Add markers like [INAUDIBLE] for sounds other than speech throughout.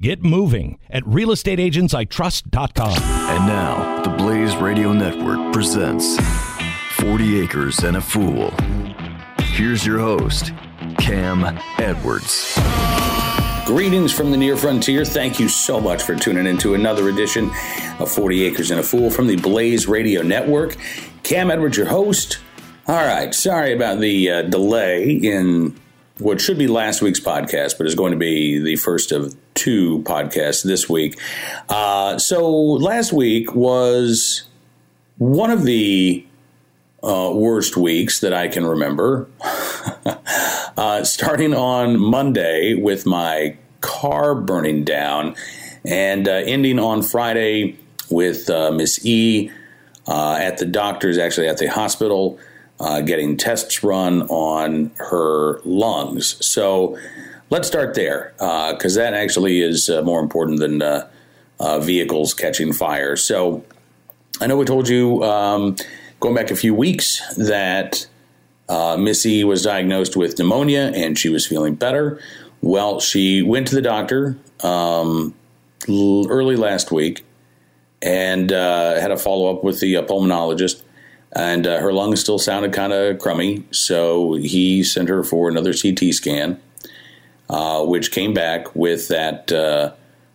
Get moving at realestateagentsitrust.com. And now, the Blaze Radio Network presents 40 Acres and a Fool. Here's your host, Cam Edwards. Greetings from the near frontier. Thank you so much for tuning into another edition of 40 Acres and a Fool from the Blaze Radio Network. Cam Edwards, your host. All right, sorry about the uh, delay in what should be last week's podcast, but is going to be the first of two podcasts this week. Uh, so last week was one of the uh, worst weeks that I can remember. [LAUGHS] uh, starting on Monday with my car burning down, and uh, ending on Friday with uh, Miss E uh, at the doctor's, actually at the hospital getting tests run on her lungs. So let's start there because uh, that actually is uh, more important than uh, uh, vehicles catching fire. So I know we told you um, going back a few weeks that uh, Missy was diagnosed with pneumonia and she was feeling better. Well, she went to the doctor um, early last week and had a follow up with the pulmonologist and uh, her lungs still sounded kind of crummy. So he sent her for another CT scan, uh, which came back with that uh,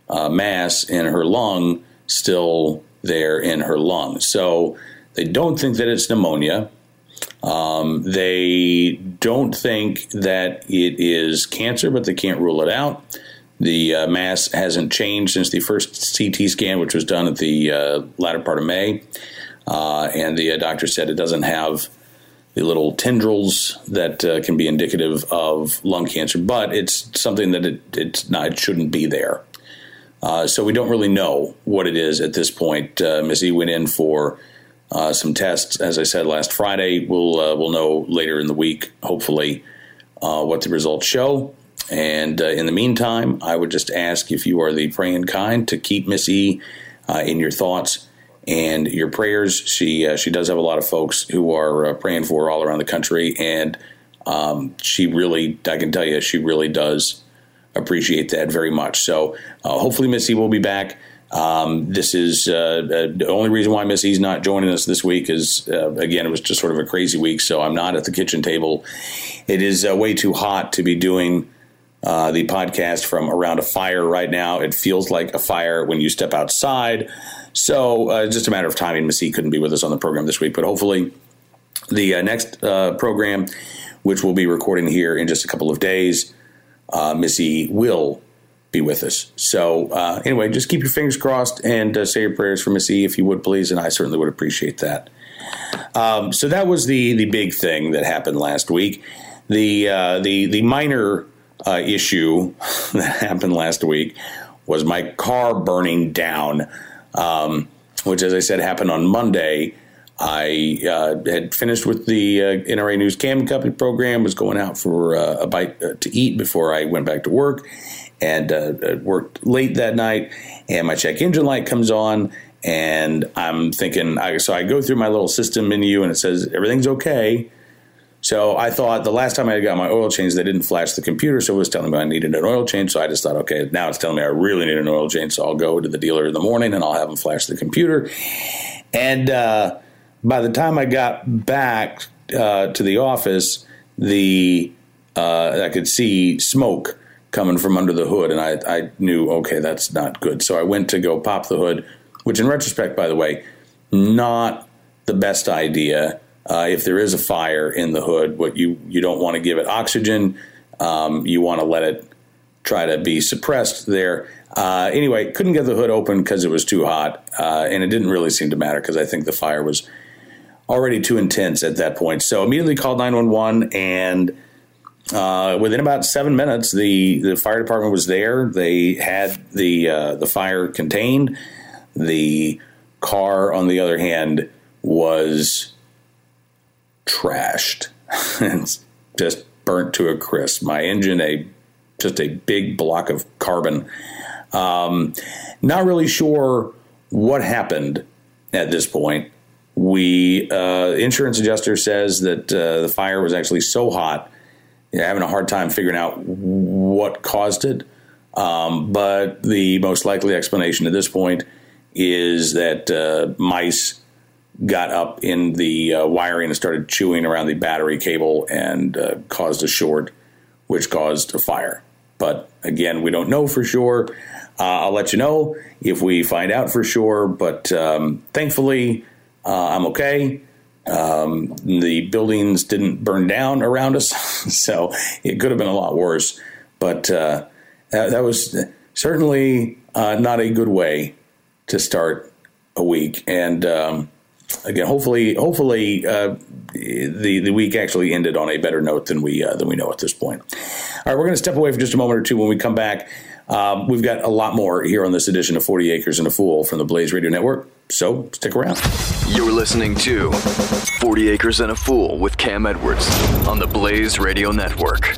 uh, mass in her lung still there in her lung. So they don't think that it's pneumonia. Um, they don't think that it is cancer, but they can't rule it out. The uh, mass hasn't changed since the first CT scan, which was done at the uh, latter part of May. And the doctor said it doesn't have the little tendrils that uh, can be indicative of lung cancer, but it's something that it, it's not, it shouldn't be there. Uh, so we don't really know what it is at this point. Uh, Missy went in for uh, some tests, as I said last Friday. We'll uh, we'll know later in the week, hopefully, what the results show. And in the meantime, I would just ask if you are the praying kind to keep Missy in your thoughts and your prayers. She uh, she does have a lot of folks who are uh, praying for her all around the country, and um, she really, I can tell you, she really does appreciate that very much. So uh, hopefully, Missy will be back. Um, this is uh, uh, the only reason why Missy's not joining us this week is uh, again it was just sort of a crazy week, so I'm not at the kitchen table. It is way too hot to be doing. the podcast from around a fire right now. It feels like a fire when you step outside. So uh, just a matter of timing. Missy couldn't be with us on the program this week, but hopefully the uh, next uh, program, which we'll be recording here in just a couple of days, uh, will be with us. So uh, anyway, just keep your fingers crossed and uh, say your prayers for Missy if you would, please, and I certainly would appreciate that. Um, so that was the the big thing that happened last week. The the the minor issue [LAUGHS] that happened last week was my car burning down um, which, as I said, happened on Monday. I uh, had finished with the uh, NRA News Cam Company program, was going out for uh, a bite uh, to eat before I went back to work, and uh, worked late that night. And my check engine light comes on, and I'm thinking, I, so I go through my little system menu, and it says everything's okay. So I thought the last time I got my oil change, they didn't flash the computer, so it was telling me I needed an oil change. So I just thought, okay, now it's telling me I really need an oil change. So I'll go to the dealer in the morning and I'll have them flash the computer. And uh, by the time I got back uh, to the office, the uh, I could see smoke coming from under the hood, and I, I knew, okay, that's not good. So I went to go pop the hood, which in retrospect, by the way, not the best idea uh, if there is a fire in the hood, what you you don't want to give it oxygen. Um, you want to let it try to be suppressed there. Uh, anyway, couldn't get the hood open because it was too hot, uh, and it didn't really seem to matter because I think the fire was already too intense at that point. So immediately called nine one one, and uh, within about seven minutes, the the fire department was there. They had the uh, the fire contained. The car, on the other hand, was trashed. [LAUGHS] it's just burnt to a crisp. My engine, a just a big block of carbon. Um, not really sure what happened at this point. We uh, insurance adjuster says that uh, the fire was actually so hot, you're having a hard time figuring out what caused it. Um, but the most likely explanation at this point is that uh, mice got up in the uh, wiring and started chewing around the battery cable and uh, caused a short, which caused a fire. But again, we don't know for sure. Uh, I'll let you know if we find out for sure. But um, thankfully, uh, I'm okay. Um, the buildings didn't burn down around us, [LAUGHS] so it could have been a lot worse. But uh, that, that, was certainly uh, not a good way to start a week. And um, again, hopefully, hopefully uh, the the week actually ended on a better note than we uh, than we know at this point. All right, we're going to step away for just a moment or two. When we come back, um, we've got a lot more here on this edition of Forty Acres and a Fool from the Blaze Radio Network. So stick around. You're listening to 40 Acres and a Fool with Cam Edwards on the Blaze Radio Network.